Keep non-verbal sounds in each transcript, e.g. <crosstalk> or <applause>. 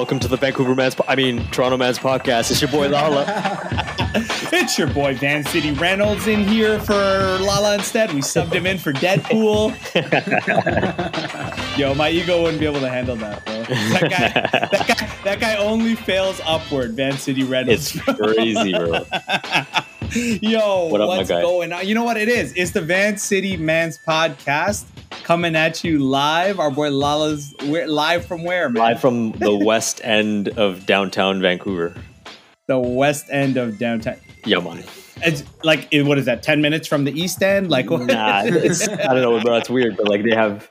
Welcome to the Vancouver Man's, I mean, Toronto Man's podcast. It's your boy Lala. <laughs> It's your boy Van City Reynolds in here for Lala instead. We subbed him in for Deadpool. <laughs> Yo, my ego wouldn't be able to handle that, bro. That guy, that guy, that guy only fails upward. Van City Reynolds. It's crazy, bro. <laughs> Yo, What up, what's going on? You know what it is? It's the Van City Man's podcast coming at you live. Our boy Lala's we're live from where, man? Live from the west end of downtown Vancouver. the west end of downtown. Yeah, man. It's like what is that? Ten minutes from the east end? Like what? Nah, it's, I don't know, bro. It's weird, but like they have,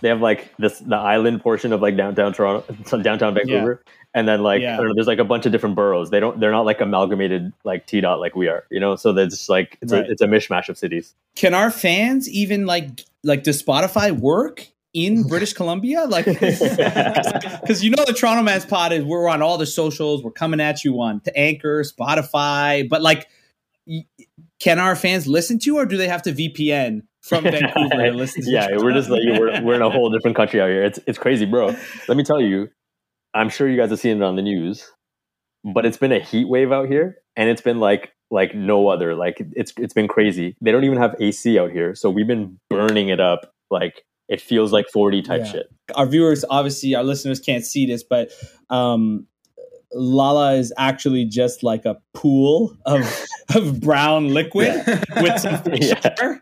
they have like this the island portion of like downtown Toronto, downtown Vancouver, and then like Yeah. I don't know, there's like a bunch of different boroughs. They don't, they're not like amalgamated like T dot like we are, you know. So that's like it's Right. a it's a mishmash of cities. Can our fans even like like does Spotify work in <laughs> British Columbia? Like, <laughs> because you know the Toronto Man's Pod is we're on all the socials. We're coming at you on to Anchor, Spotify, but like, can our fans listen to, or do they have to VPN from <laughs> Vancouver to listen? to yeah, the we're just like we're, we're in a whole different country out here. It's it's crazy, bro. Let me tell you, I'm sure you guys have seen it on the news, but it's been a heat wave out here, and it's been like like no other. Like it's it's been crazy. They don't even have AC out here, so we've been burning it up. Like it feels like 40 type Yeah. shit. our viewers, obviously, our listeners can't see this, but um, Lala is actually just like a pool of <laughs> of brown liquid with some fish <laughs> Yeah.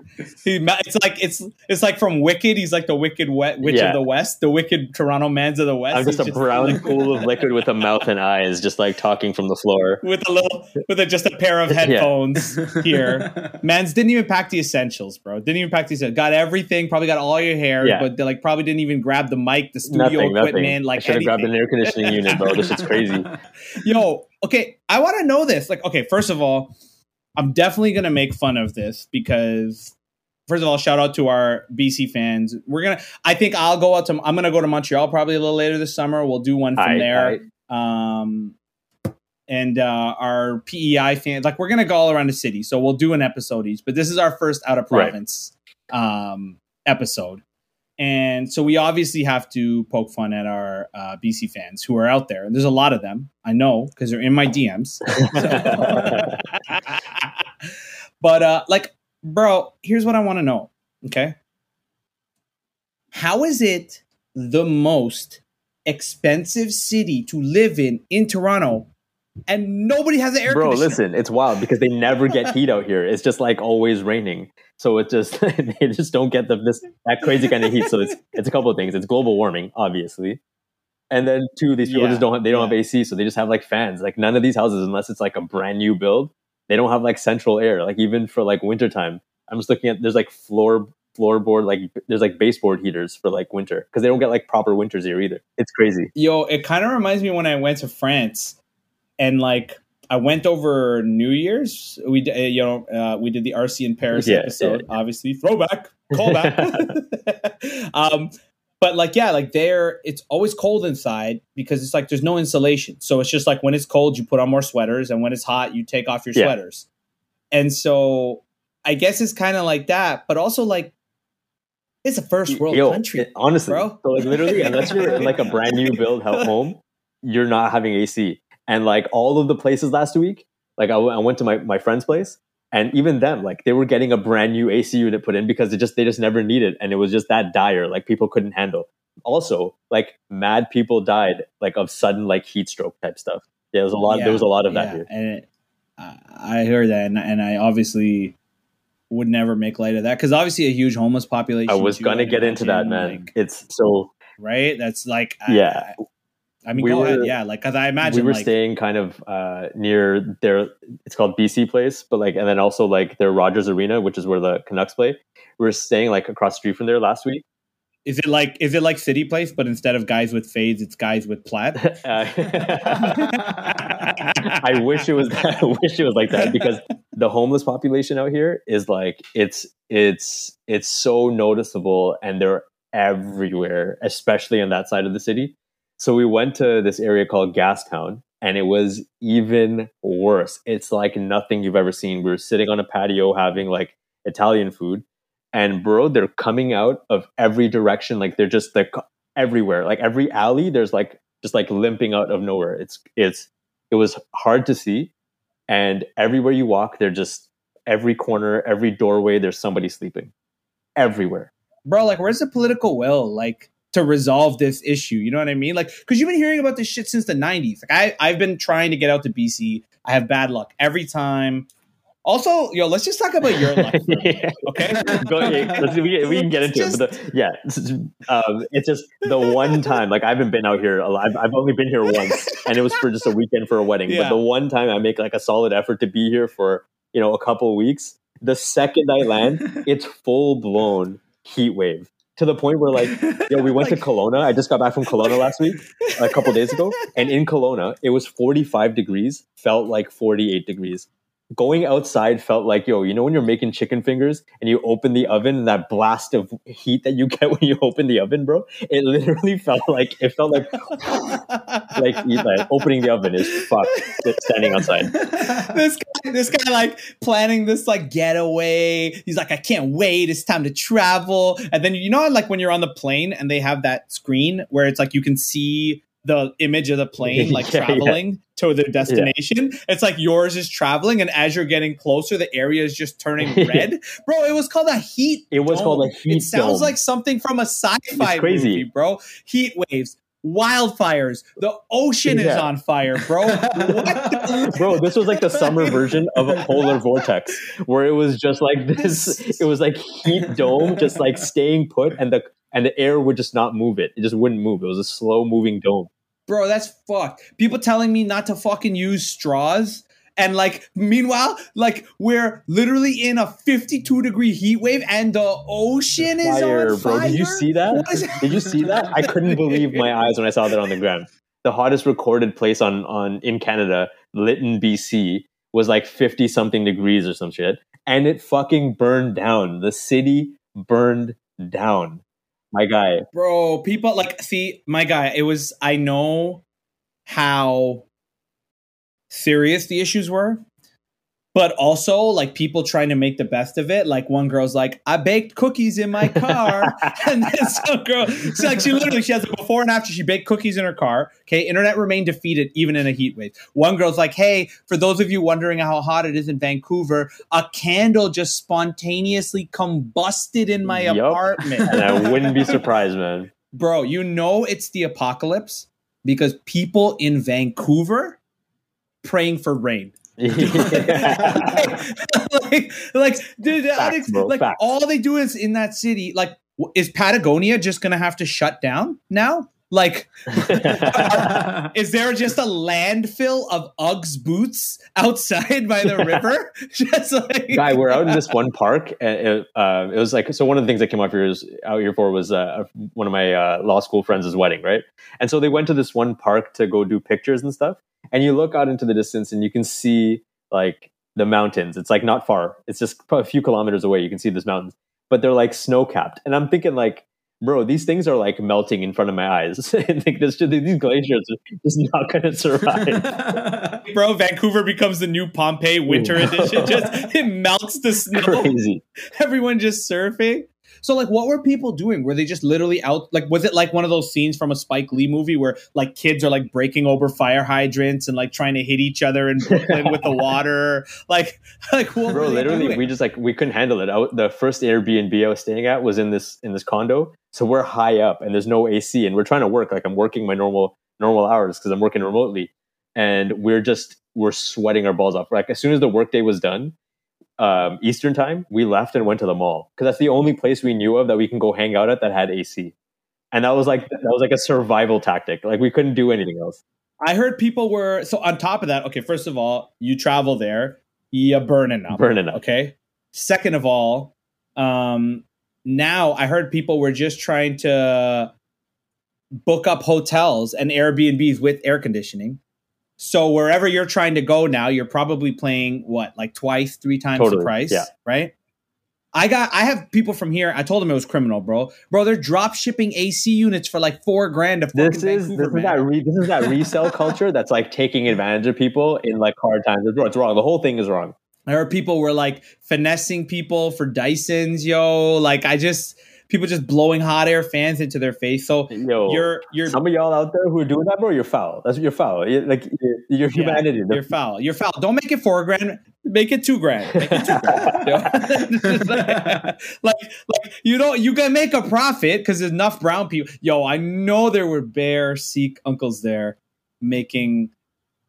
He, it's like it's it's like from Wicked. He's like the Wicked wet witch Yeah. of the West, the Wicked Toronto man's of the West. I'm just He's a brown like- pool of liquid with a <laughs> mouth and eyes, just like talking from the floor. with a little with a, just a pair of headphones here. Mans didn't even pack the essentials, bro. Didn't even pack the essentials. Got everything. Probably got all your hair, Yeah. but they like probably didn't even grab the mic, the studio Nothing, equipment. nothing. Like I should have grabbed an air conditioning unit, bro. This shit's crazy. Yo, okay, I want to know this. Like, okay, first of all, I'm definitely gonna make fun of this because, first of all, shout out to our BC fans. We're gonna. I think I'll go out to. I'm gonna go to Montreal probably a little later this summer. We'll do one from there. Um, and uh, our PEI fans, like, we're gonna go all around the city, so we'll do an episode each. But this is our first out of Right. province um, episode. And so we obviously have to poke fun at our uh, BC fans who are out there. And there's a lot of them. I know because they're in my DMs. <laughs> <laughs> but uh, like, bro, here's what I want to know. Okay. How is it the most expensive city to live in in Toronto and nobody has an air Bro, listen, it's wild because they never get <laughs> heat out here. It's just like always raining. So it just <laughs> they just don't get the this that crazy kind of heat. So it's <laughs> it's a couple of things. It's global warming, obviously. And then two, these people Yeah, just don't have they don't yeah. have AC, so they just have like fans. Like none of these houses, unless it's like a brand new build, they don't have like central air. Like even for like wintertime. I'm just looking at there's like floor floorboard, like there's like baseboard heaters for like winter. Because they don't get like proper winters here either. It's crazy. Yo, it kind of reminds me when I went to France, and like I went over New Year's. We uh, you know uh, we did the RC in Paris Yeah, episode, obviously throwback, callback. <laughs> <laughs> um, but like yeah, like there, it's always cold inside because it's like there's no insulation. So it's just like when it's cold, you put on more sweaters, and when it's hot, you take off your Yeah. sweaters. And so I guess it's kind of like that, but also like it's a first world Yo, country. honestly, bro. so like literally, unless you're in like a brand new build ho- <laughs> home, you're not having AC. And like all of the places last week, like I, w- I went to my, my friend's place, and even them, like they were getting a brand new AC unit put in because it just they just never needed, and it was just that dire, like people couldn't handle. Also, like mad people died like of sudden like heat stroke type stuff. Yeah, there was a lot. there was a lot of that yeah, here. And it, I heard that, and, and I obviously would never make light of that because obviously a huge homeless population. I was too, gonna get into that, man. like, it's so right? That's like, Yeah. I, I mean, We go ahead, yeah. Like, because I imagine we were like, staying kind of uh, near their it's called BC Place, but like and then also like their Rogers Arena, which is where the Canucks play. We were staying like across the street from there last week. is it like is it like City Place, but instead of guys with fades, it's guys with plaid? <laughs> Uh, I wish it was That, <laughs> I wish it was like that because the homeless population out here is like it's it's it's so noticeable and they're everywhere, especially on that side of the city. So we went to this area called Gastown and it was even worse. It's like nothing you've ever seen. We were sitting on a patio having like Italian food and bro, they're coming out of every direction. Like they're just like everywhere. Like every alley, there's like just like limping out of nowhere. It's it's it was hard to see, and everywhere you walk, they're just every corner, every doorway, there's somebody sleeping, everywhere. Bro, like, where's the political will? Like, to resolve this issue. You know what I mean? Like, because you've been hearing about this shit since the 90s. Like, I, I've been trying to get out to BC. I have bad luck every time. Also, yo, let's just talk about your life. yeah. <laughs> Okay. Go, we, we can get into Just- it, but the, yeah, it's, just, um, it's just the one time. Like I haven't been out here. a lot. I've, I've only been here once, and it was for just a weekend for a wedding. Yeah. But the one time I make like a solid effort to be here for you know a couple of weeks. The second I land, it's full blown heat wave to the point where like yo, we went to <laughs> Kelowna. I just got back from Kelowna last week, a couple days ago, and in Kelowna it was 45 degrees, felt like 48 degrees. Going outside felt like yo, you know when you're making chicken fingers and you open the oven and that blast of heat that you <laughs> get when you open the oven, bro. It literally felt like it felt like <laughs> like, like opening the oven is fuck standing outside. <laughs> this guy, this guy, like planning this like getaway. He's like, I can't wait. It's time to travel. And then you know, like when you're on the plane and they have that screen where it's like you can see the image of the plane like Yeah, yeah. To their destination. It's like yours is traveling, and as you're getting closer, the area is just turning <laughs> red. bro, it was called a heat. It was called a heat It sounds dome. like something from a sci-fi movie, bro. Heat waves. Wildfires, the ocean is on fire, bro. <laughs> Bro, this was like the summer version of a polar <laughs> vortex, where it was just like this. It was like heat dome, just like staying put, and the and the air would just not move it. It just wouldn't move. It was a slow moving dome. Bro, that's fucked. People telling me not to fucking use straws. And like, meanwhile, like we're literally in a 52 degree heat wave, and the ocean is Fire, on bro! fire. Did you see that? Did you see that? I couldn't <laughs> believe my eyes when I saw that on the ground. The hottest recorded place on on in Canada, Lytton, BC, was like fifty something degrees or some shit, and it fucking burned down. The city burned down. My guy, bro people like see my guy it was i know how serious the issues were but also like people trying to make the best of it like one girl's like i baked cookies in my car <laughs> <laughs> and then some girl so like she literally she has a before and after she baked cookies in her car okay internet remained defeated even in a heat wave one girl's like hey for those of you wondering how hot it is in vancouver a candle just spontaneously combusted in my Yup. apartment and I wouldn't be <laughs> surprised, man. bro, you know it's the apocalypse because people in Vancouver praying for rain. Like, like, dude, Facts, bro, like facts. all they do is in that city. Like, is Patagonia just gonna have to shut down now? Like, <laughs> is there just a landfill of Uggs boots outside by the river? <laughs> just like, Guy, we're out in this one park. And it, uh, it was like so. One of the things that came out here is out here for was uh, one of my uh, law school friends' wedding, right? And so they went to this one park to go do pictures and stuff. And you look out into the distance, and you can see like the mountains. It's like not far. It's just a few kilometers away. You can see these mountains, but they're like snow capped. And I'm thinking like. Bro, these things are like melting in front of my eyes. <laughs> like, this, these glaciers are just not going to survive. <laughs> bro, Vancouver becomes the new Pompeii winter edition. Just it melts the <laughs> snow. Crazy. everyone just surfing. So like what were people doing? Were they just literally out like was it like one of those scenes from a Spike Lee movie where like kids are like breaking over fire hydrants and like trying to hit each other in Brooklyn with the <laughs> water? Like <laughs> like what bro literally doing? we just like we couldn't handle it I, the first airbnb i was staying at was in this in this condo so we're high up and there's no ac and we're trying to work like i'm working my normal normal hours because i'm working remotely and we're just we're sweating our balls off like as soon as the workday was done um, eastern time we left and went to the mall because that's the only place we knew of that we can go hang out at that had ac and that was like that was like a survival tactic like we couldn't do anything else I heard people were so on top of that, okay, first of all, you travel there, you burning up. burning up Okay. Second of all, um, now I heard people were just trying to book up hotels and Airbnbs with air conditioning. So wherever you're trying to go now, you're probably playing what, like twice, three times the price, yeah. right? I got, I have people from here. I told them it was criminal, bro. Bro, they're drop shipping AC units for like four grand. To this is Vancouver, this is that re, this is that resale <laughs> culture that's like taking advantage of people in like hard times. It's wrong. It's wrong. The whole thing is wrong. I heard people were like finessing people for Dysons, yo. Like I just people just blowing hot air fans into their face. So Yo, you're you're some of y'all out there who are doing that, bro, you're foul. That's you're foul. you like your, your yeah, humanity. you're foul. You're foul. Don't make it four grand. Make it two grand. Make it two grand. <laughs> <laughs> like, like you don't you can make a profit because there's enough brown people. Yo, I know there were bare Sikh uncles there making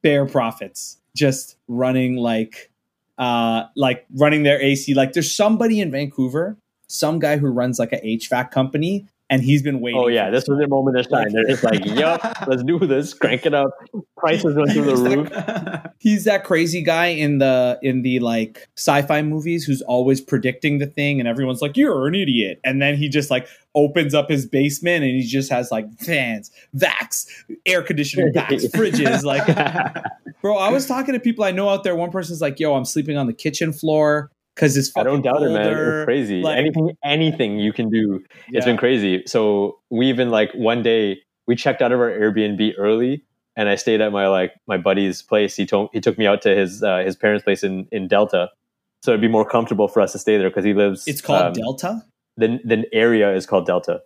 bare profits, just running like uh like running their AC. Like there's somebody in Vancouver, some guy who runs like a HVAC company and he's been waiting. Oh yeah, this was their moment of shine. They're just like, "Yup, <laughs> let's do this. Crank it up. Prices went through the roof." <laughs> He's that crazy guy in the in the like sci-fi movies who's always predicting the thing, and everyone's like, "You're an idiot," and then he just like opens up his basement and he just has like fans, vacs, air conditioning vacs, <laughs> fridges. Like, bro, I was talking to people I know out there. One person's like, "Yo, I'm sleeping on the kitchen floor." Because it's I don't doubt colder. it, man. It's crazy. Like, anything, anything you can do, yeah. it's been crazy. So we even like one day we checked out of our Airbnb early, and I stayed at my like my buddy's place. He told he took me out to his uh, his parents' place in in Delta, so it'd be more comfortable for us to stay there because he lives. It's called um, Delta. The the area is called Delta.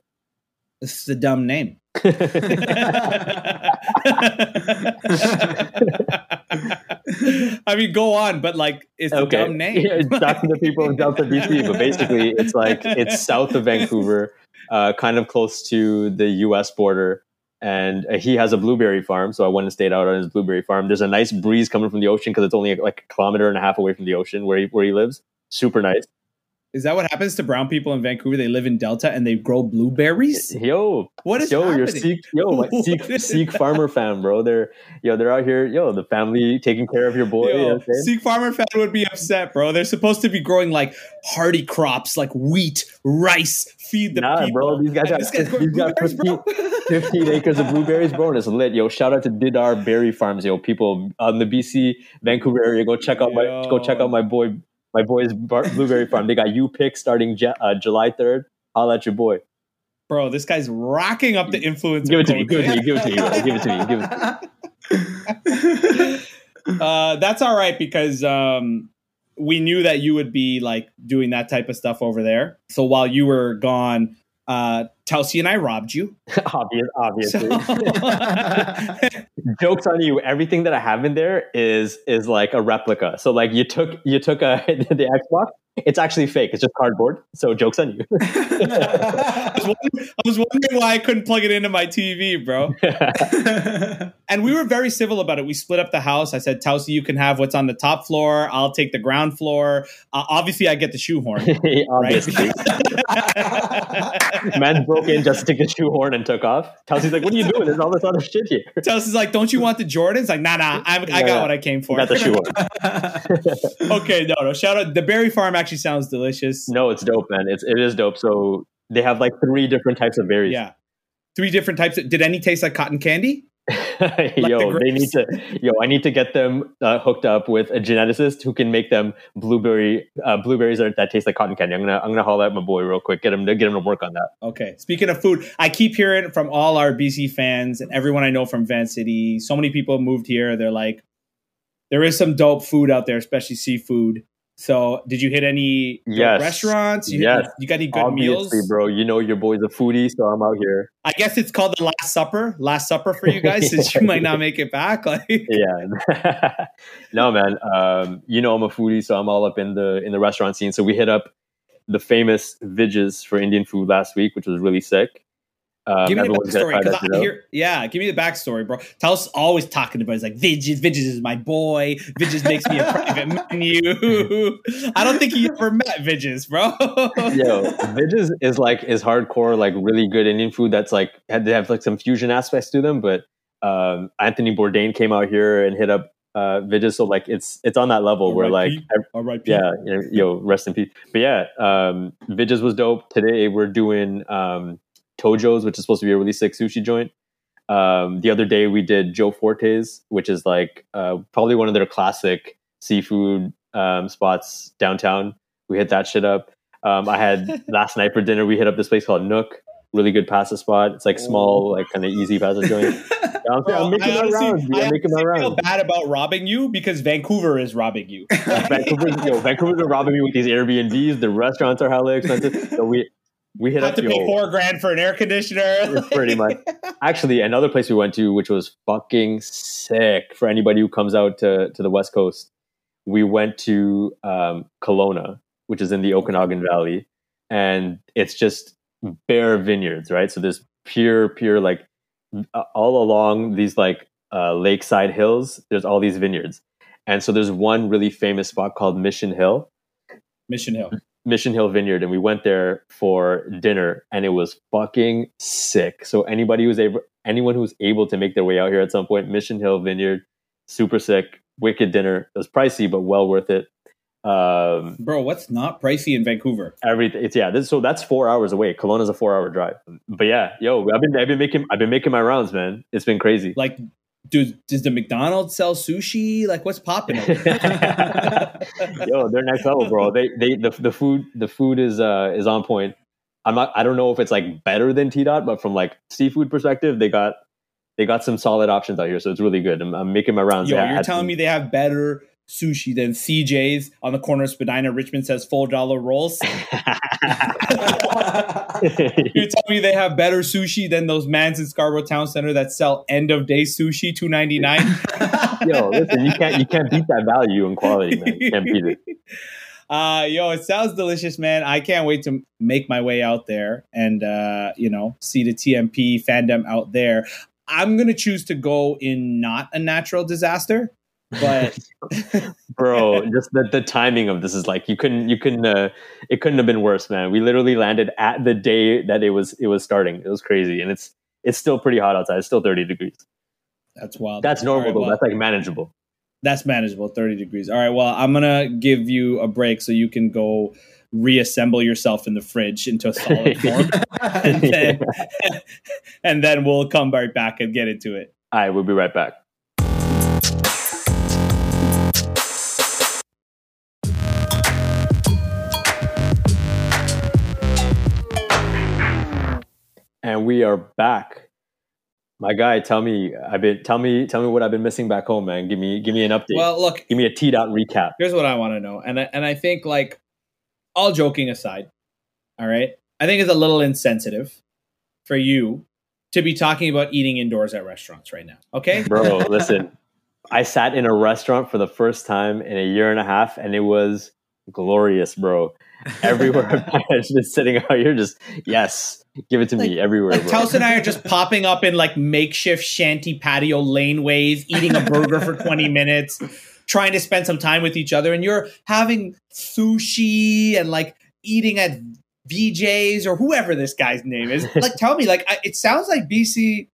Is a dumb name. <laughs> <laughs> <laughs> <laughs> I mean, go on, but like, it's a dumb name. <laughs> Yeah, it's talking to people in Delta BC, but basically, it's like it's <laughs> south of Vancouver, uh, kind of close to the U.S. border. And uh, he has a blueberry farm, so I went and stayed out on his blueberry farm. There's a nice breeze coming from the ocean because it's only like a kilometer and a half away from the ocean where he, where he lives. Super nice. Is that what happens to brown people in Vancouver? They live in Delta and they grow blueberries. Yo, what is yo? happening? Your Sikh, yo, <laughs> Sikh, Sikh farmer fam, bro. They're yo, they're out here. Yo, the family taking care of your boy. Yo, you know what I'm saying? Sikh farmer fam would be upset, bro. They're supposed to be growing like hardy crops, like wheat, rice, feed the Nah, people. bro. These guys And got this guy's growing these got 15, 15 acres of blueberries, bro, and it's lit. Yo, shout out to Didar Berry Farms, yo. People on the BC Vancouver area, go check out my go check out my boy my boy's bar, blueberry farm. They got you pick starting J- uh, July third. Holla at your boy. Bro, this guy's rocking up the influence. Give it to me. Give it to me. Give it to me. bro. Give it to me. Give it to me. <laughs> uh, that's all right because um, we knew that you would be like doing that type of stuff over there. So while you were gone, uh, Telsey and I robbed you. <laughs> Obvious, obviously. So- <laughs> Jokes on you. Everything that I have in there is is like a replica. So like you took you took a <laughs> the Xbox. It's actually fake. It's just cardboard. So jokes on you. I, was wondering, I was wondering why I couldn't plug it into my TV, bro. And we were very civil about it. We split up the house. I said, Telsey, you can have what's on the top floor. I'll take the ground floor. Uh, obviously, I get the shoehorn. Obviously. Man broke in just to the <laughs> shoehorn and took off. Telsey's like, "What are you doing? There's all this other shit here." <laughs> Telsey's like, don't you want the Jordans? Like, nah, nah, I'm, I got Yeah. what I came for. Got the shoehorn. <laughs> okay, no, no. Shout out. The berry farm actually sounds delicious. No, it's dope, man. It's it is dope. So they have like three different types of berries. Yeah. Three different types. Of, did any taste like cotton candy? <laughs> yo, the they need to. Yo, I need to get them uh, hooked up with a geneticist who can make them blueberry uh, blueberries that, that taste like cotton candy. I'm gonna I'm gonna holler at my boy real quick. Get him to get him to work on that. Okay. Speaking of food, I keep hearing from all our BC fans and everyone I know from Van City. So many people moved here. They're like, there is some dope food out there, especially seafood. So, did you hit any Yes. restaurants? You, hit- Yes. you got any good Obviously, meals? bro. You know your boy's a foodie, so I'm out here. I guess it's called the Last Supper. Last Supper for you guys, since you might not make it back. <laughs> Like, <laughs> yeah <laughs> no man um, you know i'm a foodie so i'm all up in the in the restaurant scene so we hit up the famous Vij's for indian food last week which was really sick um, give me the backstory. 'cause I hear, yeah, give me the backstory, bro. Tell us always talking about. It's like Vij's. Vij's is my boy. Vij's makes me a <laughs> private menu. <laughs> I don't think he ever met Vij's, bro. <laughs> Yo, Vij's is like is hardcore, like really good Indian food. That's like had they have like some fusion aspects to them. But um, Anthony Bourdain came out here and hit up uh, Vij's, so like it's it's on that level where like All right, yeah, you know, yo, rest in peace. But yeah, um, Vij's was dope. Today we're doing um, Tojo's, which is supposed to be a really sick sushi joint. Um, the other day we did Joe Forte's, which is like uh, probably one of their classic seafood um, spots downtown. We hit that shit up. Um, I had <laughs> last night for dinner. We hit up this place called Nook. Really good pasta spot. It's like small, like kind of easy pasta joint. <laughs> I'm, Bro, I'm making I my honestly- rounds. I I'm making my honestly feel bad about robbing you because Vancouver is robbing you. Vancouver, yo, Vancouver's robbing me with these Airbnbs. The restaurants are hella expensive. <laughs> So we, we hit up to pay yo, four grand for an air conditioner. <laughs> pretty much. Actually, another place we went to, which was fucking sick for anybody who comes out to, to the West Coast, we went to um, Kelowna, which is in the Okanagan Valley, and it's just bare vineyards, right? So there's pure, pure like uh, all along these like uh, lakeside hills. There's all these vineyards, and so there's one really famous spot called Mission Hill, Mission Hill. Mission Hill Vineyard, and we went there for dinner, and it was fucking sick. So anybody who's able, anyone who's able to make their way out here at some point, Mission Hill Vineyard, super sick, wicked dinner. It was pricey, but well worth it. Um, Bro, what's not pricey in Vancouver? everything, it's yeah. This, so that's four hours away. Kelowna's a four-hour drive. But yeah, yo, I've been I've been making I've been making my rounds, man. It's been crazy. Like, dude, does the McDonald's sell sushi? Like, what's popping? <laughs> Yo, they're next level, bro. They they the, the food the food is uh is on point. I'm not I don't know if it's like better than T dot, but from like seafood perspective, they got they got some solid options out here, so it's really good. I'm, I'm making my rounds. Yo, you're telling some- me they have better sushi than CJ's on the corner of Spadina. Richmond says full dollar rolls. <laughs> <laughs> you tell me they have better sushi than those mans in Scarborough Town Center that sell end of day sushi two ninety nine. <laughs> Yo, listen, you can't you can't beat that value and quality, man. You can't beat it. Uh, yo, it sounds delicious, man. I can't wait to make my way out there and uh, you know see the TMP fandom out there. I'm gonna choose to go in not a natural disaster, but <laughs> Bro, just the, the timing of this is like you couldn't you couldn't uh, it couldn't have been worse, man. We literally landed at the day that it was it was starting. It was crazy, and it's it's still pretty hot outside. It's still 30 degrees. that's wild. That's normal right, though. well, That's like manageable. that's manageable. Thirty degrees. All right. Well, I'm gonna give you a break so you can go reassemble yourself in the fridge into a <laughs> solid form, and then <laughs> and then we'll come right back and get into it. All right, we'll be right back. And we are back. My guy, tell me, I've been tell me tell me what I've been missing back home, man. Give me give me an update. Well, look, give me a T dot recap. here's what I want to know, and I, and I think like all joking aside, all right, I think it's a little insensitive for you to be talking about eating indoors at restaurants right now. Okay, Bro, listen. I sat in a restaurant for the first time in a year and a half, and it was glorious, bro. <laughs> Everywhere <laughs> I've been sitting out here, just yes, give it to me everywhere, Like bro. And I are just <laughs> popping up in like makeshift shanty patio laneways, eating a burger for 20 minutes, trying to spend some time with each other. And you're having sushi and like eating at VJ's or whoever this guy's name is. Like, tell me, like, I, it sounds like BC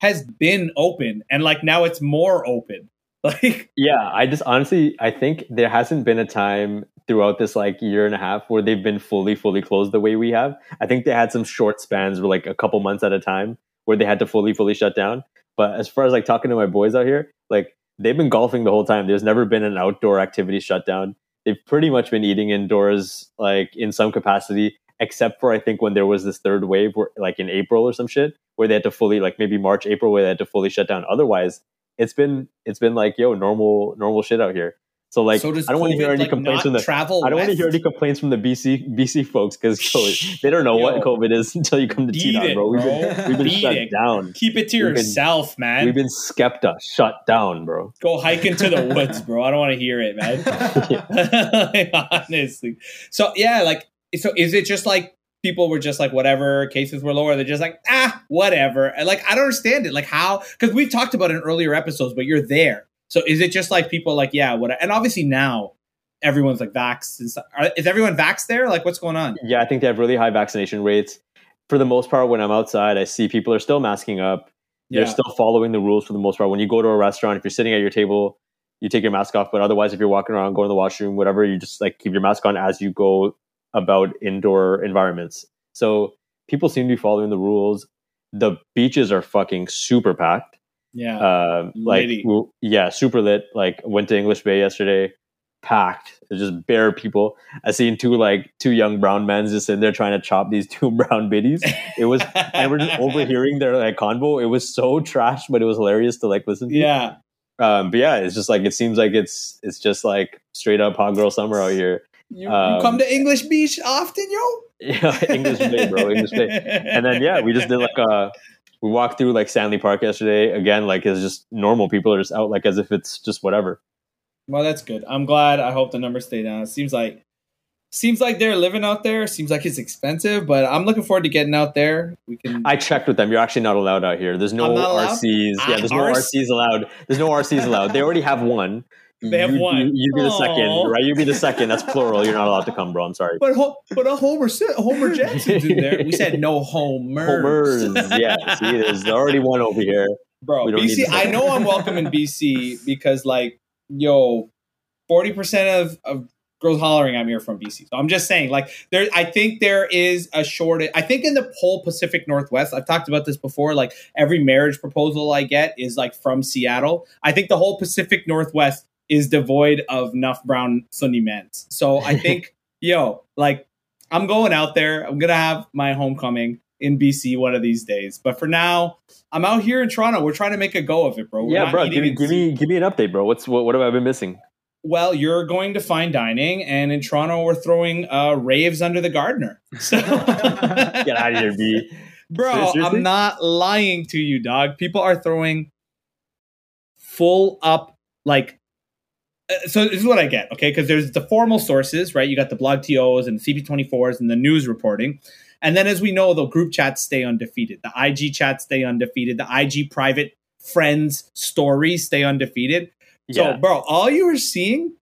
has been open and like now it's more open. Like, Yeah, I just honestly, I think there hasn't been a time throughout this like year and a half where they've been fully, fully closed the way we have. I think they had some short spans, where like a couple months at a time, where they had to fully, fully shut down. But as far as like talking to my boys out here, like they've been golfing the whole time. There's never been an outdoor activity shut down. They've pretty much been eating indoors, like in some capacity, except for I think when there was this third wave, where like in April or some shit, where they had to fully, like maybe March, April, where they had to fully shut down. Otherwise, it's been it's been like yo normal normal shit out here. So like so I don't want to hear any like, complaints from the travel. I don't want to hear any complaints from the BC BC folks because they don't know what COVID is <laughs> until you come to Beat T it, bro. We've been, we've been shut it. down. Keep it to We've been- yourself, man. We've been skepta shut down, bro. Go hike into the woods, bro. I don't want to hear it, man. <laughs> Like, <laughs> honestly. So yeah, like so is it just like people were just like whatever cases were lower, they're just like, ah, whatever. And like I don't understand it. Like how because we've talked about it in earlier episodes, but you're there. So is it just like people like, yeah, what and obviously now everyone's like vaxxed and stuff. Are, is everyone vaxxed there? Like what's going on? Yeah, I think they have really high vaccination rates. For the most part, when I'm outside, I see people are still masking up. They're Yeah. still following the rules for the most part. When you go to a restaurant, if you're sitting at your table, you take your mask off. But otherwise, if you're walking around, going to the washroom, whatever, you just like keep your mask on as you go about indoor environments. So people seem to be following the rules. The beaches are fucking super packed. Yeah. Uh, like w- yeah, super lit. Like went to English Bay yesterday, packed. It's just bare people. I seen two like two young brown men just sitting there trying to chop these two <laughs> brown biddies. It was and we're just overhearing their like convo. It was so trash, but it was hilarious to like listen to. yeah. Um, but yeah, it's just like it seems like it's it's just like straight up hot girl summer out here. You, Um, you come to English Beach often, yo? <laughs> Yeah, English Bay, bro. English Bay. And then yeah, we just did like uh we walked through like Stanley Park yesterday. Again, like it's just normal. People are just out like as if it's just whatever. Well, that's good. I'm glad. I hope the numbers stay down. It seems like seems like they're living out there. Seems like it's expensive, but I'm looking forward to getting out there. We can. I checked with them. You're actually not allowed out here. There's no I'm not allowed? RCs. Ah, Yeah, there's no RCs allowed. There's no RCs allowed. They already have one. They have you, one. You, you'd be the Aw. second, right? You'd be the second. That's plural. You're not allowed to come, bro. I'm sorry. but but a Homer Si- Homer <laughs> Jackson's in there. We said no Homers. Homers. Yeah. See, there's already one over here. bro. BC. I know I'm welcome in BC <laughs> because like yo, forty percent of of girls hollering I'm here from BC. So I'm just saying, like there, I think there is a shortage. I think in the whole Pacific Northwest, I've talked about this before. Like every marriage proposal I get is like from Seattle. I think the whole Pacific Northwest is devoid of enough brown Sunni men. So I <laughs> think yo, like I'm going out there. I'm gonna have my homecoming in BC one of these days. But for now, I'm out here in Toronto. We're trying to make a go of it, bro. We're yeah, bro. Give me, give me, give me an update, bro. What's what? What have I been missing? Well, you're going to fine dining, and in Toronto, we're throwing uh, raves under the Gardiner. <laughs> So, Get out of here, B. <laughs> bro. Seriously? I'm not lying to you, dog. People are throwing full up like. Uh, So this is what I get, okay? Because there's the formal sources, right? You got the blog TOs and the CP24s and the news reporting. And then, as we know, the group chats stay undefeated. The IG chats stay undefeated. The IG private friends stories stay undefeated. So, Yeah. bro, all you are seeing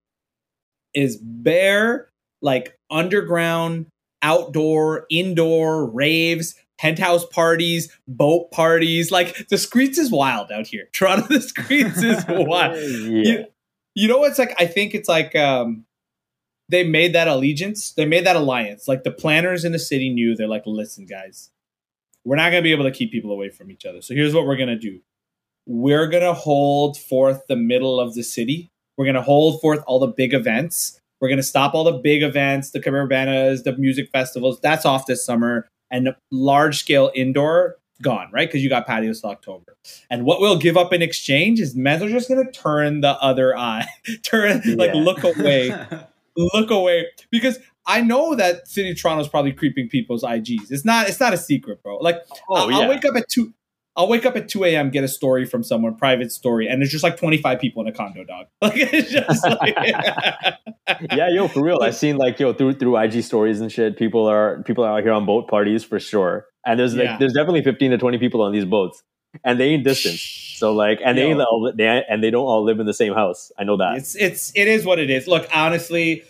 is bare, like underground, outdoor, indoor raves, penthouse parties, boat parties. Like the streets is wild out here. <laughs> Toronto, the streets is <laughs> wild. yeah. You, you know what's like? I think it's like um, they made that allegiance. They made that alliance. Like the planners in the city knew. They're like, listen, guys, we're not gonna be able to keep people away from each other. So here's what we're gonna do. We're gonna hold forth the middle of the city. We're gonna hold forth all the big events. We're gonna stop all the big events, the cabanas, the music festivals. That's off this summer, and large scale indoor gone, right? Because you got patios till October. And what we'll give up in exchange is men are just gonna turn the other eye, <laughs> turn like look away, <laughs> look away, because I know that City of Toronto is probably creeping people's IGs. It's not. It's not a secret, bro. Like Oh I'll, yeah. I'll wake up at two. I'll wake up at two a.m. get a story from someone, private story, and there's just like twenty five people in a condo, dog. <laughs> Like it's just like, yeah, yo, for real. I've seen like yo through through IG stories and shit. People are people are out here on boat parties for sure. And there's like there's definitely fifteen to twenty people on these boats, and they ain't distant. So like, and they ain't all, they and they don't all live in the same house. I know that. It's it's it is what it is. Look, honestly,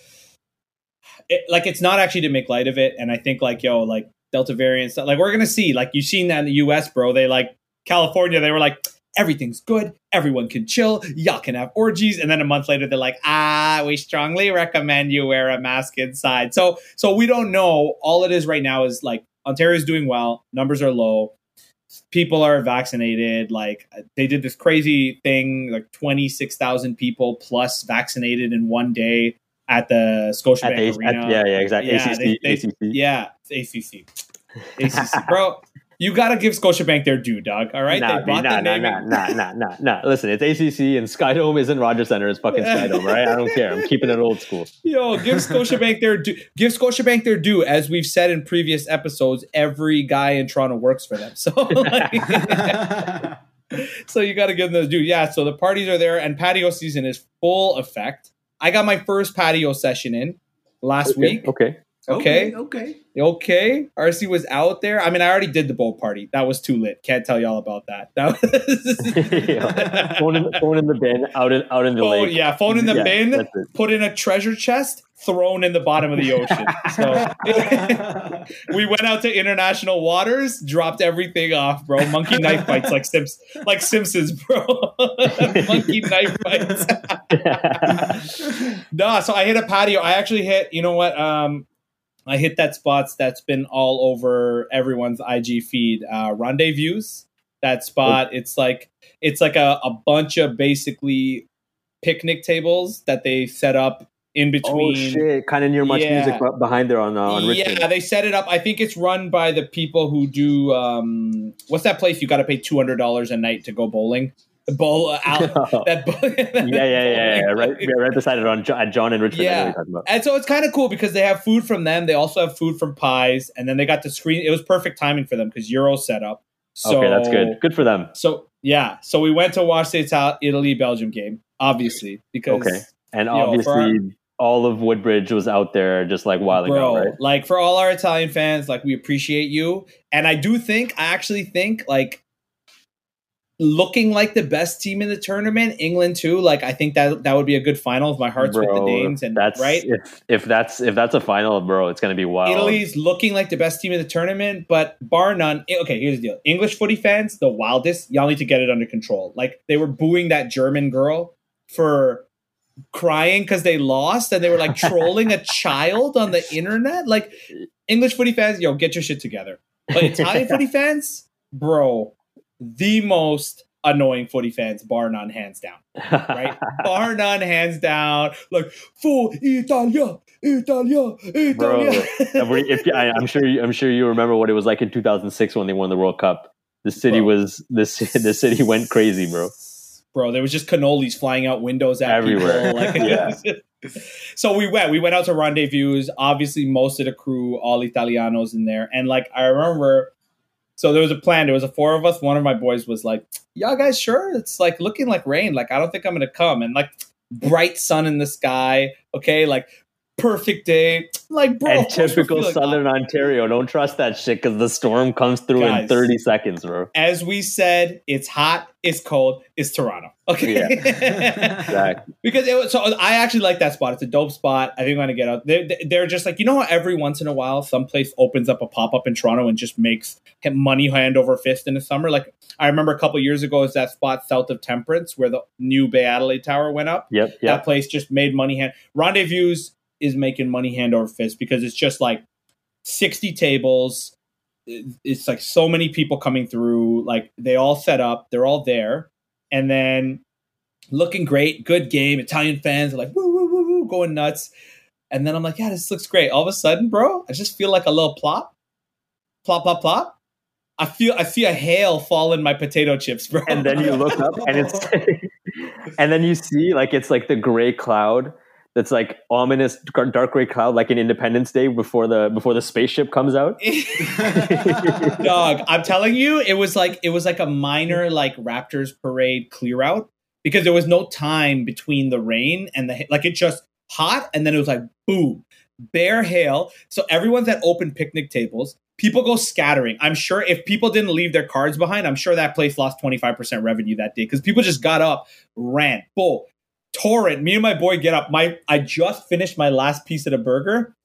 it, like it's not actually to make light of it, and I think like yo, like Delta variant stuff, like we're gonna see. Like you've seen that in the U.S., bro. They like California. They were like everything's good, everyone can chill, y'all can have orgies, and then a month later they're like, ah, we strongly recommend you wear a mask inside. So so we don't know. All it is right now is like Ontario's doing well, numbers are low. People are vaccinated. Like they did this crazy thing, like twenty six thousand people plus vaccinated in one day at the At Scotiabank the, Arena. at, yeah, yeah, exactly. Yeah, ACC, they- they- ACC. Yeah, ACC. ACC. Bro, you got to give Scotiabank their due, dog. All right? Nah, they bought nah, the nah, naming. nah, nah, nah, nah, nah. Listen, it's ACC and Skydome isn't Rogers Center. It's fucking <laughs> Skydome, right? I don't care. I'm keeping it old school. Yo, give Scotiabank their due. Give Scotiabank their due. As we've said in previous episodes, every guy in Toronto works for them. <laughs> So, like, <laughs> so you got to give them the due. Yeah. So the parties are there, and patio season is full effect. I got my first patio session in last Okay, week. okay. Okay. Okay. Okay. RC was out there. I mean, I already did the boat party. That was too lit. Can't tell y'all about that. That was <laughs> phone, in, phone in the bin, out in out in the phone, lake. yeah, phone in the Yeah, bin, put in a treasure chest, thrown in the bottom of the ocean. So <laughs> we went out to international waters, dropped everything off, bro. Monkey knife fights like Sims, like Simpsons, bro. <laughs> Monkey knife fights. no, so I hit a patio. I actually hit. You know what? Um, I hit that spots that's been all over everyone's IG feed. Uh, Rendezvous. That spot. It's like it's like a, a bunch of basically picnic tables that they set up in between. oh between. shit! Kind of near much Yeah. music behind there on uh, on Richmond. yeah, they set it up. I think it's run by the people who do um, what's that place? You got to pay two hundred dollars a night to go bowling. The bowl out <laughs> <laughs> that yeah, yeah, yeah, yeah, right, yeah, right beside it on John, John and Richmond. Yeah, and so it's kind of cool because they have food from them. They also have food from pies, and then they got the screen. It was perfect timing for them because Euro set up. So, okay, that's good. Good for them. So yeah, so we went to watch the Ital- Italy Belgium game, obviously because okay, and obviously. Know, all of Woodbridge was out there just like wilding Bro, out, right? Like for all our Italian fans, like we appreciate you. And I do think, I actually think like looking like the best team in the tournament, England too. Like I think that that would be a good final. If my heart's bro, with the Danes, and that's right. If if that's if that's a final, bro, it's gonna be wild. Italy's looking like the best team in the tournament, but bar none. Okay, here's the deal: English footy fans, the wildest. Y'all need to get it under control. Like they were booing that German girl for crying because they lost and they were like <laughs> trolling a child on the internet. Like English footy fans, yo, get your shit together. But Italian footy fans, bro, the most annoying footy fans, bar none, hands down. Right? <laughs> bar none, hands down. Like, full Italia, Italia, Italia. Bro, if, I, am sure you, I'm sure you remember what it was like in 2006 when they won the World Cup. The city bro. was this the city went crazy, bro bro. There was just cannolis flying out windows at everywhere. <laughs> Like, yeah. <laughs> so we went. We went out to rendezvous. Obviously, most of the crew, all Italianos in there, and like I remember. So there was a plan. There was a four of us. One of my boys was like, "Y'all guys sure? It's like looking like rain. Like I don't think I'm gonna come." And like bright sun in the sky. Okay, like perfect day. Like, bro, and typical Southern Ontario. Don't trust that shit because the storm comes through Guys, in 30 seconds, bro. As we said, it's hot, it's cold, it's Toronto. Okay. Yeah. <laughs> exactly. Because it was, so I actually like that spot. It's a dope spot. I think I'm going to get out. They're, they're just like, you know how every once in a while, some place opens up a pop up in Toronto and just makes money hand over fist in the summer? Like, I remember a couple years ago, is that spot south of Temperance where the new Bay Adelaide Tower went up. Yep. yep. That place just made money hand. Rendezvous is making money hand over fist because it's just like 60 tables. It's like so many people coming through. Like they all set up, they're all there. And then looking great, good game. Italian fans are like, woo, woo, woo, woo, going nuts. And then I'm like, yeah, this looks great. All of a sudden, bro, I just feel like a little plop, plop, plop, plop. I feel I see a hail fall in my potato chips, bro. And then you look up and it's <laughs> <laughs> and then you see like it's like the gray cloud that's like ominous dark gray cloud like an independence day before the before the spaceship comes out. <laughs> Dog i'm telling you it was like it was like a minor like raptors parade clear out because there was no time between the rain and the like it just hot and then it was like boom bare hail. So everyone's at open picnic tables. People go scattering. I'm sure if people didn't leave their cards behind i'm sure that place lost 25% revenue that day because people just got up ran bull torrent. Me and my boy get up. My I just finished my last piece of the burger.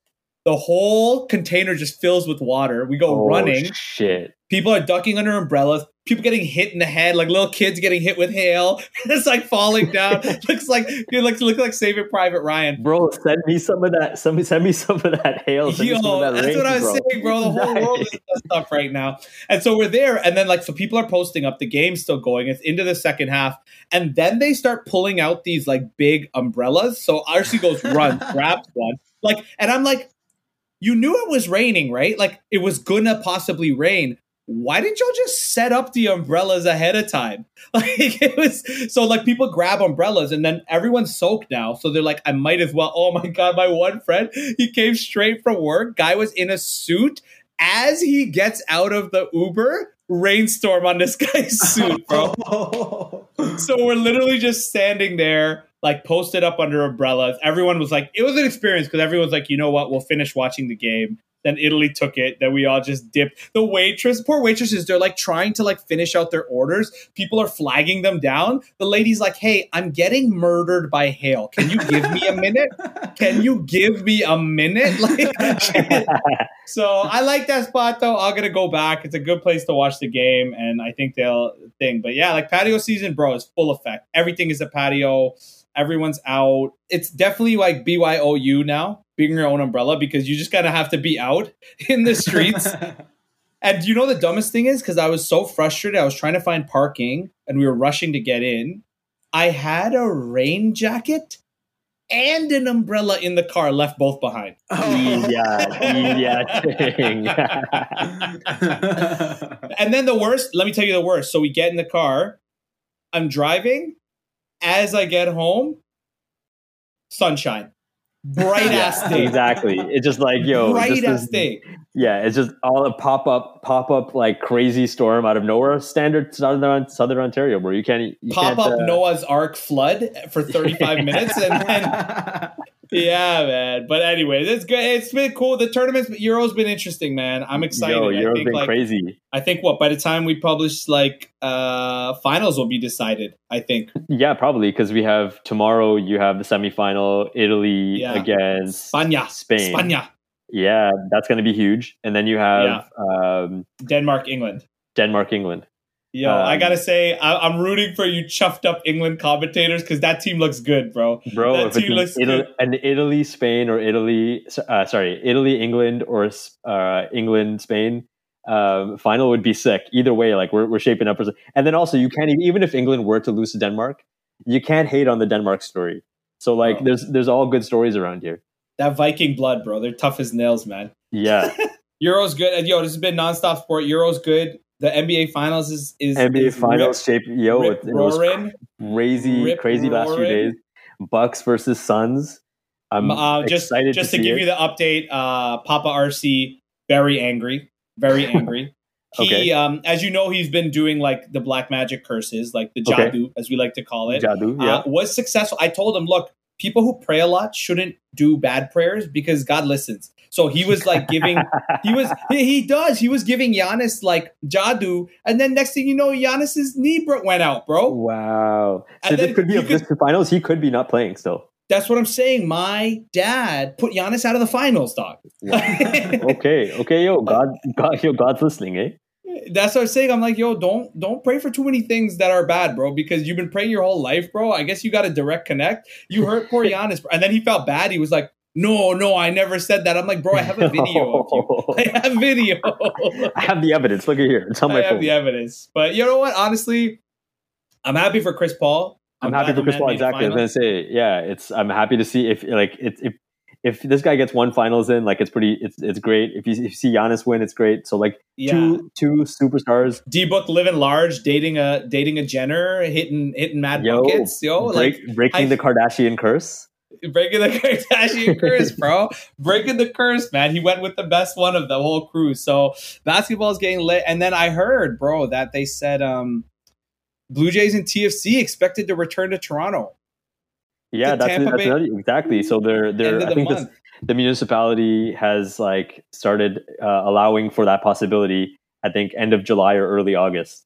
The whole container just fills with water. We go oh, running. Shit. People are ducking under umbrellas. People getting hit in the head, like little kids getting hit with hail. <laughs> it's like falling down. <laughs> looks like it looks look like Saving Private Ryan. Bro, send me some of that. Send me send me some of that hail. Yo, that that's what I was bro. saying, bro. The whole nice. world is <laughs> stuff right now. And so we're there, and then like so people are posting up. The game's still going. It's into the second half, and then they start pulling out these like big umbrellas. So RC goes run, grabs one, like, and I'm like, you knew it was raining, right? Like it was gonna possibly rain why didn't y'all just set up the umbrellas ahead of time? <laughs> Like it was so like people grab umbrellas and then everyone's soaked now. So they're like, I might as well. <laughs> Oh my god, my one friend, he came straight from work. Guy was in a suit. As he gets out of the Uber, rainstorm on this guy's <laughs> suit, bro. Oh. so we're literally just standing there, like posted up under umbrellas. Everyone was like, it was an experience because everyone's like, you know what? We'll finish watching the game. Then Italy took it. Then we all just dipped. The waitress, poor waitresses, they're like trying to like finish out their orders. People are flagging them down. The lady's like, "Hey, I'm getting murdered by hail. Can you give me a minute? Can you give me a minute?" <laughs> Like, <laughs> so I like that spot though. I'm gonna go back. It's a good place to watch the game, and I think they'll thing. But yeah, like patio season, bro, is full effect. Everything is a patio. Everyone's out. It's definitely like BYOU now being your own umbrella because you just kind of have to be out <laughs> in the streets. <laughs> and you know the dumbest thing is because I was so frustrated, I was trying to find parking and we were rushing to get in. I had a rain jacket and an umbrella in the car, left both behind. Oh. Yeah, <laughs> yeah, and then the worst, let me tell you the worst. So we get in the car. I'm driving. As I get home, sunshine, bright ass day, exactly. It's just like yo, bright ass is- day. Yeah, it's just all a pop up, pop up like crazy storm out of nowhere. Standard southern southern Ontario, bro. You can't you Pop can't, up uh, Noah's Ark flood for 35 <laughs> minutes, and then <laughs> yeah, man. But anyway, it's good. It's been cool. The tournament's Euro's been interesting, man. I'm excited. Yo, I think been like crazy. I think what by the time we publish like uh finals will be decided. I think <laughs> Yeah, probably because we have tomorrow. You have the semifinal, Italy Yeah. against Spania, Spain. Spania, Yeah, that's going to be huge. And then you have um, Denmark, England. Denmark, England. Yo, Um, I gotta say, I, I'm rooting for you chuffed up England commentators because that team looks good, bro. Bro, That if team looks Italy, good. an Italy, Spain, or Italy, uh, sorry, Italy, England, or uh, England, Spain um, final would be sick. Either way, like we're, we're shaping up. For, and then also, you can't even, even if England were to lose to Denmark, you can't hate on the Denmark story. So like, Oh. there's there's all good stories around here. That Viking blood, bro. They're tough as nails, man. Yeah, <laughs> Euro's good. Yo, this has been nonstop sport. Euro's good. The NBA Finals is is NBA is finals shape. Yo, it, it was roaring. crazy, Rip crazy last few days. Bucks versus Suns. I'm Uh, just excited just to, to, give it. you the update, uh, Papa RC very angry, very <laughs> angry. He, Okay. um, as you know, he's been doing like the black magic curses, like the Okay. jadoo, as we like to call it. Jadu, yeah. uh, was successful. I told him, look, people who pray a lot shouldn't do bad prayers because God listens. So he was like giving, <laughs> he was, he, he does. He was giving Giannis like Jadu, and then next thing you know, Giannis's knee went out, bro. Wow. So And this could be of this finals. He could be not playing still. That's what I'm saying. My dad put Giannis out of the finals, dog. <laughs> Okay, okay, yo, God, God, yo, God's listening, eh? That's what I'm saying. I'm like, yo, don't don't pray for too many things that are bad, bro, because you've been praying your whole life, bro. I guess you got a direct connect. You hurt poor <laughs> Giannis, bro. and then he felt bad. He was like, no, no, I never said that. I'm like, bro, I have a video of you. <laughs> I have video. I have the evidence. Look at here. It's on I my have phone. the evidence. But you know what? Honestly, I'm happy for Chris Paul. I'm happy for Chris Paul. Exactly. I was gonna say, yeah. It's. I'm happy to see if like it's if if this guy gets one finals in, like it's pretty. It's it's great. If you, if you see Giannis win, it's great. So like Yeah. two two superstars. D Book living large, dating a dating a Jenner, hitting hitting mad Yo, buckets, yo, break, like breaking I- the Kardashian curse. Breaking the Kardashian <laughs> curse, bro. breaking the curse, man. He went with the best one of the whole crew. So basketball's getting lit. And then I heard, bro, that they said um Blue Jays and TFC expected to return to Toronto. Yeah, that's, that's another, exactly. So they're they're. Of I think this, the municipality has like started uh, allowing for that possibility. I think end of July or early August.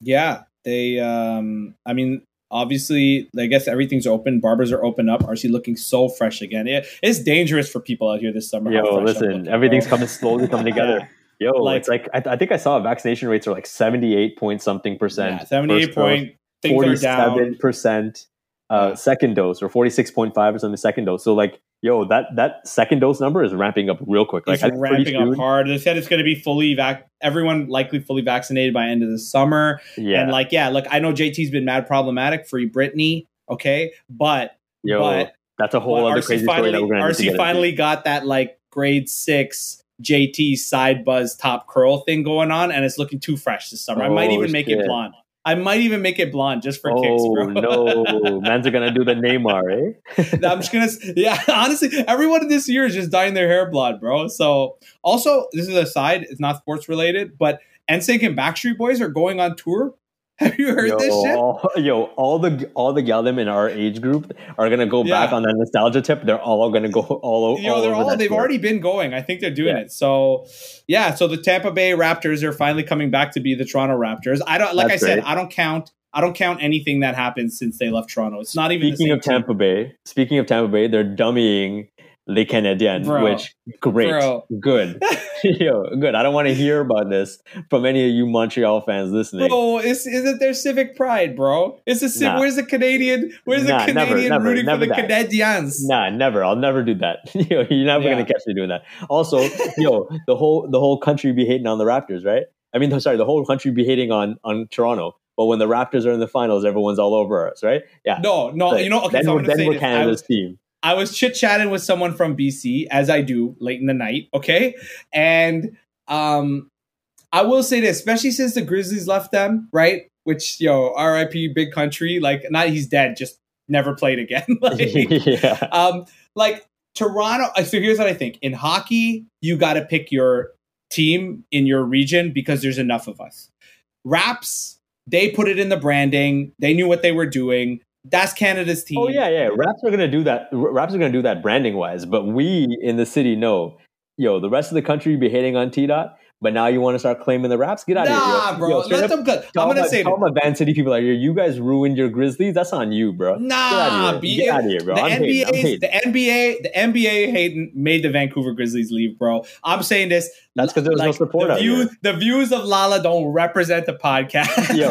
Yeah. They um I mean obviously I guess everything's open. Barbers are open up. RC looking so fresh again. It, it's dangerous for people out here this summer. Yo, listen, looking, everything's bro. coming slowly coming together. <laughs> Yo, Like- it's like I, I think I saw vaccination rates are like seventy eight point something percent. Yeah, 78 point things are percent uh, Yeah. second dose or forty six point five or something second dose. So like, yo, that that second dose number is ramping up real quick. Like it's I think pretty ramping up hard. They said it's going to be fully vac. Everyone likely fully vaccinated by end of the summer. Yeah, And like, yeah, look, I know JT's been mad problematic. Free Britney, okay, but yo, but- that's a whole other RC crazy finally, story that we're gonna need to RC get into. finally got that like grade six JT side buzz top curl thing going on, and it's looking too fresh this summer. I might Oh, even make shit. it blonde. I might even make it blonde just for kicks, Oh bro. no, <laughs> man's are gonna do the Neymar, eh? <laughs> I'm just gonna, yeah. <laughs> Honestly, everyone this year is just dyeing their hair blonde, bro. So, also, this is a side; it's not sports related, but NSYNC and Backstreet Boys are going on tour. Have you heard yo, this shit? All, yo, all the all the Gallim in our age group are gonna go back on that nostalgia tip. They're all gonna go <laughs> all, o- You all they're over all they've already been going. I think they're doing Yeah. it. So, yeah. So the Tampa Bay Raptors are finally coming back to be the Toronto Raptors. I don't like That's I said. great. I don't count. I don't count anything that happened since they left Toronto. It's not even. Speaking of same team. Tampa Bay, speaking of Tampa Bay, they're dummying Les Canadiens, Bro. which great, Bro. good, <laughs> yo, good. I don't want to hear about this from any of you Montreal fans listening. Bro, is is it their civic pride, bro? It's a civ- Nah. where's the Canadian? Where's Nah, the Canadian never, rooting never for the that. Canadians? Nah, never. I'll never do that. <laughs> yo, you're never Yeah. gonna catch me doing that. Also, <laughs> yo, the whole the whole country be hating on the Raptors, right? I mean, sorry, the whole country be hating on on Toronto. But when the Raptors are in the finals, everyone's all over us, right? Yeah. No, no, But you know. Okay, then so we're, then we're this. I Canada's team. I was chit chatting with someone from BC, as I do late in the night. Okay, and um, I will say this, especially since the Grizzlies left them, right? which yo, R.I.P. Big Country. Like, not he's dead, just never played again. <laughs> like, <laughs> yeah. um, like Toronto. uh, So here's what I think: in hockey, you got to pick your team in your region because there's enough of us. Raps, they put it in the branding. They knew what they were doing. That's Canada's team. Oh yeah, yeah. Raps are gonna do that. Raps are gonna do that branding wise, but we in the city know, yo, the rest of the country be hating on T dot. But now you want to start claiming the raps? Get out Nah, of here, bro. Yo, Let up, them tell I'm gonna my- say tell my Van City people like, yo, you guys ruined your Grizzlies. That's on you, bro. Nah, Get out of be here. Get out of here, bro. The I'm NBA, hating. the NBA, the NBA hating made the Vancouver Grizzlies leave, bro. I'm saying this. That's because there was no support the here. the views of Lala don't represent the podcast. <laughs> Yo,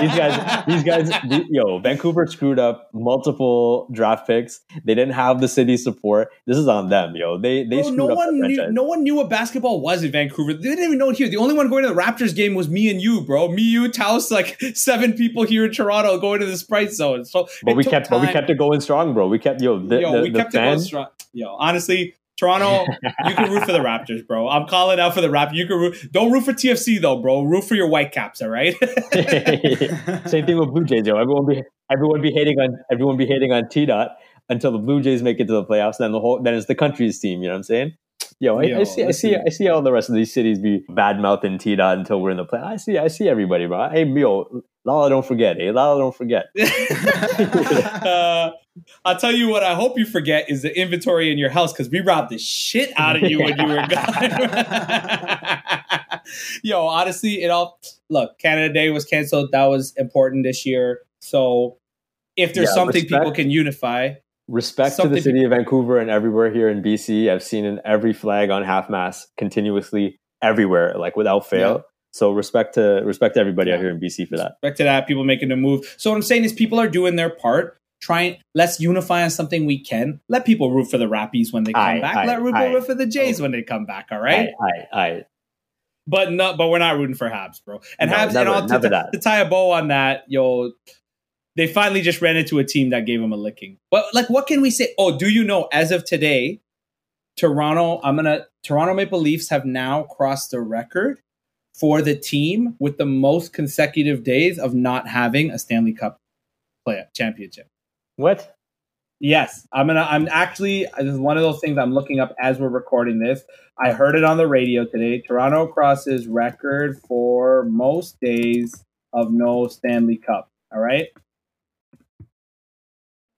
these guys, <laughs> these guys, yo, Vancouver screwed up multiple draft picks. They didn't have the city support. This is on them, yo. They they Bro, screwed no up one the knew. No one knew what basketball was in Vancouver. They didn't even know it here. The only one going to the Raptors game was me and you, bro. Me, you, Taos, like <laughs> seven people here in Toronto going to the Sprite Zone. So, but we kept, but we kept it going strong, bro. We kept, yo, the, Yo, the, we the kept it going strong. Yo, honestly, Toronto, you can root for the Raptors, bro. I'm calling out for the Raptors. You can root. Don't root for TFC though, bro. Root for your Whitecaps, all right? <laughs> Same thing with Blue Jays, yo. Everyone be everyone be hating on everyone be hating on T dot until the Blue Jays make it to the playoffs. Then the whole then it's the country's team. You know what I'm saying? Yo, I, Yo, I see, I see. I see all the rest of these cities be bad mouthing T dot until we're in the play. I see, I see everybody, bro. Hey, yo, Lala, don't forget. Hey, Lala, don't forget. <laughs> <laughs> uh, I'll tell you what. I hope you forget is the inventory in your house because we robbed the shit out of you when you were gone. <laughs> Yo, honestly, it all look. Canada Day was canceled. That was important this year. So, if there's Yeah, something respect. people can unify, Respect to the city of Vancouver and everywhere here in BC. I've seen in every flag on half mast continuously everywhere, like without fail. Yeah. So respect to respect to everybody out here in BC for that. Respect to that, people making a move. So what I'm saying is people are doing their part. Trying let's unify on something we can. Let people root for the Rappies when they come Aye, back. aye, Let people root for the Jays oh. when they come back. All right. Aye, aye. But no, but we're not rooting for Habs, bro. And No, Habs, never- and all, to, to- that. to tie a bow on that, yo, they finally just ran into a team that gave them a licking. But like, what can we say? Oh, do you know? As of today, Toronto, I'm gonna Toronto Maple Leafs have now crossed the record for the team with the most consecutive days of not having a Stanley Cup play championship. What? Yes, I'm gonna. I'm actually. This is one of those things I'm looking up as we're recording this. I heard it on the radio today. Toronto crosses record for most days of no Stanley Cup. All right.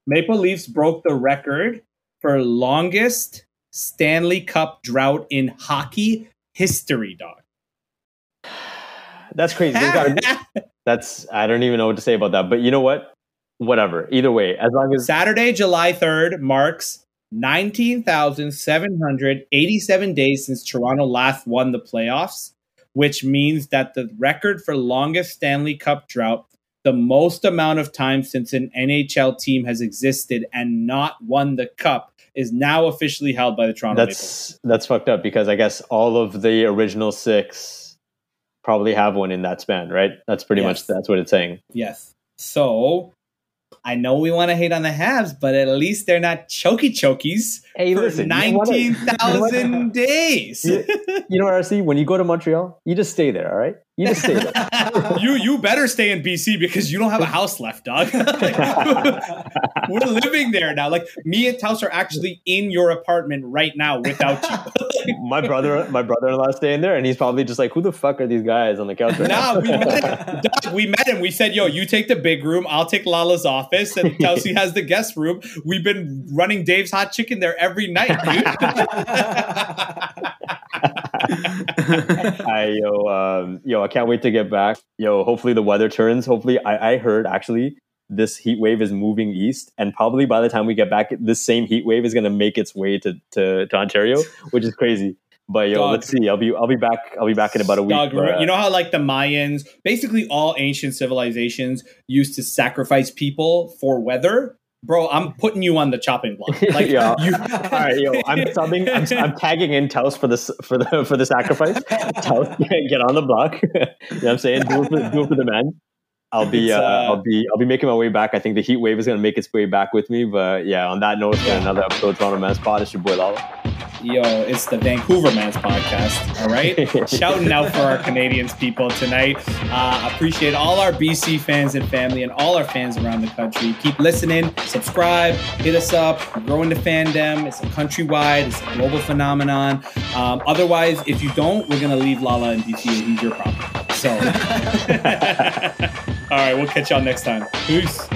Maple Leafs broke the record for longest Stanley Cup drought in hockey history, dog. That's crazy. Gotta <laughs> that's I don't even know what to say about that. But you know what? Whatever. Either way, as long as Saturday, July 3rd marks 19,787 days since Toronto last won the playoffs, which means that the record for longest Stanley Cup drought, the most amount of time since an NHL team has existed and not won the cup, is now officially held by the Toronto Maple Leafs. that's that's fucked up because I guess all of the original six probably have one in that span, right? That's pretty Yes. much that's what it's saying. Yes. So I know we want to hate on the Habs, but at least they're not choky chokies Hey, for listen, you know 19,000 <laughs> days. You- You know what, RC? When you go to Montreal, you just stay there, all right? You just stay there. <laughs> you you better stay in BC because you don't have a house left, dog. <laughs> Like, we're living there now. Like me and Taus are actually in your apartment right now without you. my brother, my brother-in-law staying there, and he's probably just like, "Who the fuck are these guys on the couch?" Right nah, now? we met, dog, we met him. We said, "Yo, you take the big room. I'll take Lala's office, and Tausi has the guest room." We've been running Dave's Hot Chicken there every night, dude. <laughs> I yo, um, yo, I can't wait to get back. Yo, hopefully the weather turns. Hopefully, I, I heard actually this heat wave is moving east, and probably by the time we get back, this same heat wave is going to make its way to, to to Ontario, which is crazy. But yo, Dog. let's see. I'll be I'll be back. I'll be back in about a week. Dog, but, uh, you know how like the Mayans, basically all ancient civilizations used to sacrifice people for weather. Bro, I'm putting you on the chopping block. <laughs> Like Yeah. you, <laughs> all right, yo, I'm subbing. I'm, I'm tagging in Taos for this for the for the sacrifice. Taos, <laughs> get on the block. you know what I'm saying? Do it for, do it for the man. I'll be uh, uh, I'll be I'll be making my way back. I think the heat wave is going to make its way back with me. But yeah, on that note, another episode of Toronto Man's Pod. It's your boy Lala. Yo, it's the Vancouver Man's podcast. All right, <laughs> shouting out for our Canadians people tonight. Uh, appreciate all our BC fans and family, and all our fans around the country. Keep listening, subscribe, hit us up. We're growing the fandom. It's a countrywide, it's a global phenomenon. Um, otherwise, if you don't, we're gonna leave Lala and BC, and he's your problem. So, <laughs> <laughs> all right, we'll catch y'all next time. Peace.